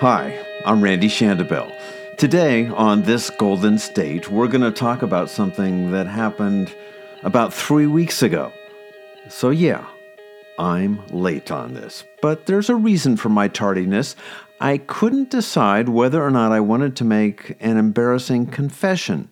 Hi, I'm Randy Shandobil. Today, on this golden State, we're going to talk about something that happened about three weeks ago. So, yeah, I'm late on this, but there's a reason for my tardiness. I couldn't decide whether or not I wanted to make an embarrassing confession.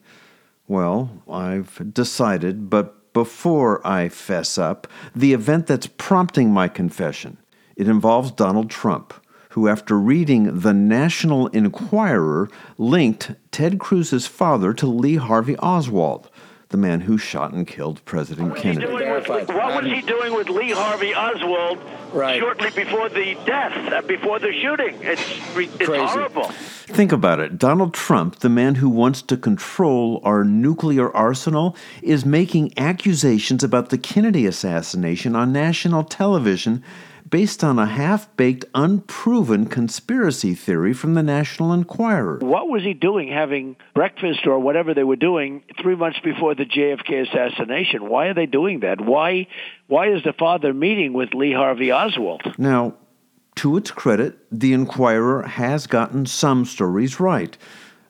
Well, I've decided, but before I fess up, the event that's prompting my confession. It involves Donald Trump, who, after reading the National Enquirer, linked Ted Cruz's father to Lee Harvey Oswald the man who shot and killed President Kennedy. With, what was he doing with Lee Harvey Oswald right. shortly before the death, uh, before the shooting? It's, it's horrible. Think about it. Donald Trump, the man who wants to control our nuclear arsenal, is making accusations about the Kennedy assassination on national television based on a half baked, unproven conspiracy theory from the National Enquirer. What was he doing having breakfast or whatever they were doing three months before the JFK assassination? Why are they doing that? Why, why is the father meeting with Lee Harvey Oswald? Now, to its credit, the Enquirer has gotten some stories right.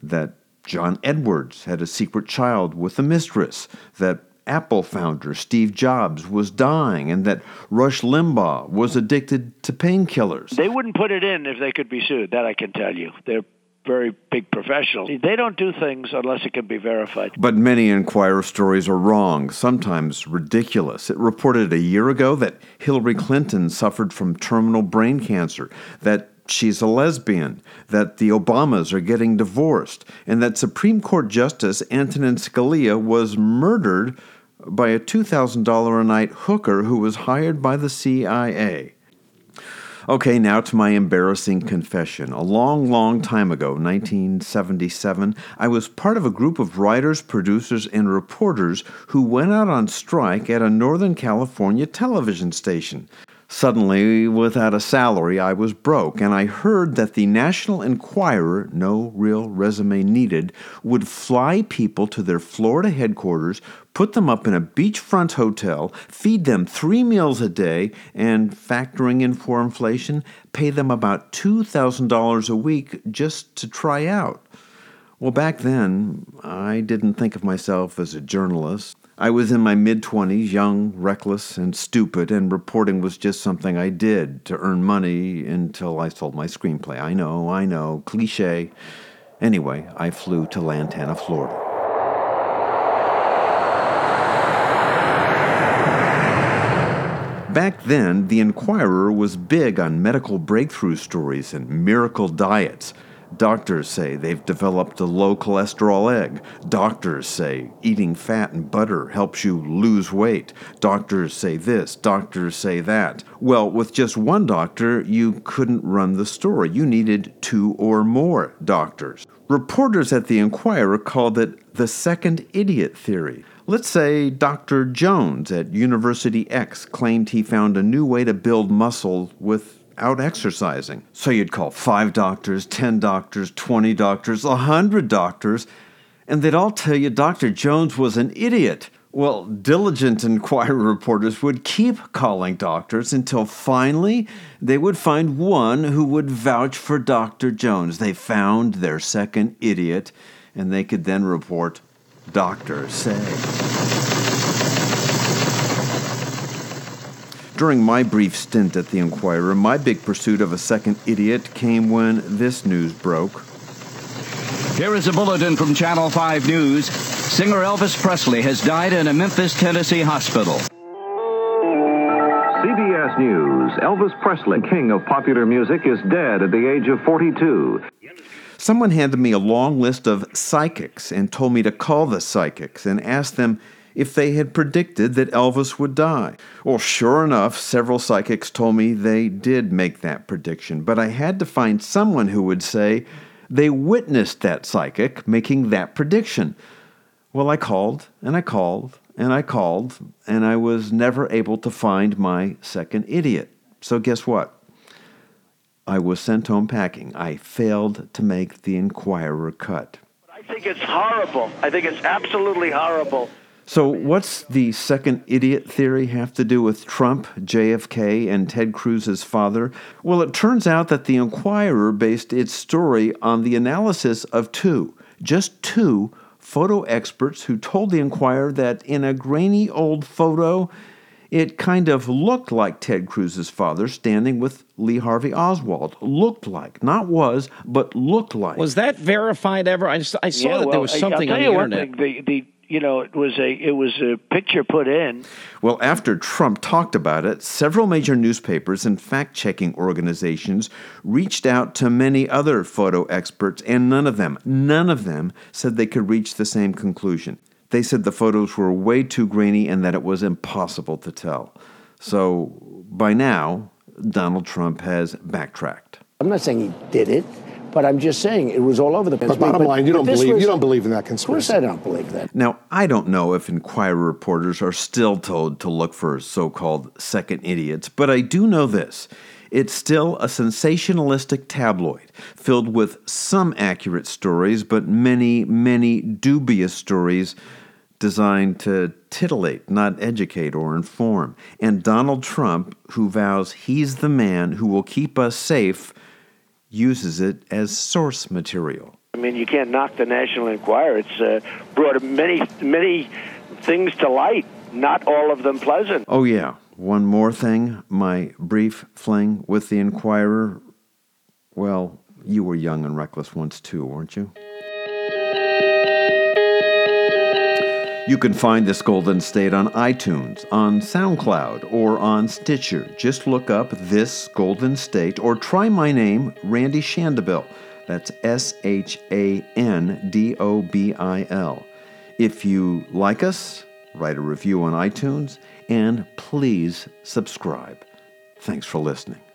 That John Edwards had a secret child with a mistress, that Apple founder Steve Jobs was dying and that Rush Limbaugh was addicted to painkillers. They wouldn't put it in if they could be sued, that I can tell you. They're very big professionals. They don't do things unless it can be verified. But many Enquirer stories are wrong, sometimes ridiculous. It reported a year ago that Hillary Clinton suffered from terminal brain cancer, that she's a lesbian, that the Obamas are getting divorced, and that Supreme Court Justice Antonin Scalia was murdered by a $2,000 a night hooker who was hired by the CIA. Okay, now to my embarrassing confession. A long, long time ago, 1977, I was part of a group of writers, producers, and reporters who went out on strike at a Northern California television station. Suddenly, without a salary, I was broke, and I heard that the National Enquirer, no real resume needed, would fly people to their Florida headquarters, put them up in a beachfront hotel, feed them three meals a day, and, factoring in for inflation, pay them about $2,000 a week just to try out. Well, back then, I didn't think of myself as a journalist. I was in my mid 20s, young, reckless, and stupid, and reporting was just something I did to earn money until I sold my screenplay. I know, I know, cliche. Anyway, I flew to Lantana, Florida. Back then, the Enquirer was big on medical breakthrough stories and miracle diets. Doctors say they've developed a low cholesterol egg. Doctors say eating fat and butter helps you lose weight. Doctors say this, doctors say that. Well, with just one doctor, you couldn't run the story. You needed two or more doctors. Reporters at the Enquirer called it the second idiot theory. Let's say Dr. Jones at University X claimed he found a new way to build muscle with out exercising. So you'd call five doctors, 10 doctors, 20 doctors, a 100 doctors, and they'd all tell you Dr. Jones was an idiot. Well, diligent Enquirer reporters would keep calling doctors until finally they would find one who would vouch for Dr. Jones. They found their second idiot, and they could then report, Doctors say. During my brief stint at the Enquirer, my big pursuit of a second idiot came when this news broke. Here is a bulletin from Channel 5 News. Singer Elvis Presley has died in a Memphis, Tennessee hospital. CBS News Elvis Presley, king of popular music, is dead at the age of 42. Someone handed me a long list of psychics and told me to call the psychics and ask them if they had predicted that Elvis would die. Well, sure enough, several psychics told me they did make that prediction, but I had to find someone who would say they witnessed that psychic making that prediction. Well, I called and I called and I called, and I was never able to find my second idiot. So, guess what? I was sent home packing. I failed to make the Enquirer cut. I think it's horrible. I think it's absolutely horrible So, what's the second idiot theory have to do with Trump, JFK, and Ted Cruz's father? Well, it turns out that the Enquirer based its story on the analysis of two, just two, photo experts who told the Enquirer that in a grainy old photo, it kind of looked like Ted Cruz's father standing with Lee Harvey Oswald. Looked like, not was, but looked like. Was that verified ever? I, I saw yeah, that well, there was something I'll on tell the you internet. One thing, the, the you know it was a it was a picture put in. Well, after Trump talked about it, several major newspapers and fact checking organizations reached out to many other photo experts, and none of them, none of them said they could reach the same conclusion. They said the photos were way too grainy and that it was impossible to tell. So by now, Donald Trump has backtracked. I'm not saying he did it, but I'm just saying it was all over the place. But bottom line, you don't believe was- you don't believe in that Of course, conspiracy. I don't believe that. Now, I don't know if Enquirer reporters are still told to look for so called second idiots, but I do know this. It's still a sensationalistic tabloid filled with some accurate stories, but many, many dubious stories designed to titillate, not educate or inform. And Donald Trump, who vows he's the man who will keep us safe, uses it as source material. I mean, you can't knock the National Enquirer. It's uh, brought many many things to light. Not all of them pleasant. Oh, yeah. One more thing my brief fling with the Enquirer. Well, you were young and reckless once too, weren't you? You can find this Golden State on iTunes, on SoundCloud, or on Stitcher. Just look up This Golden State or try my name, Randy Shandobil. That's S H A N D O B I L. If you like us, write a review on iTunes, and please subscribe. Thanks for listening.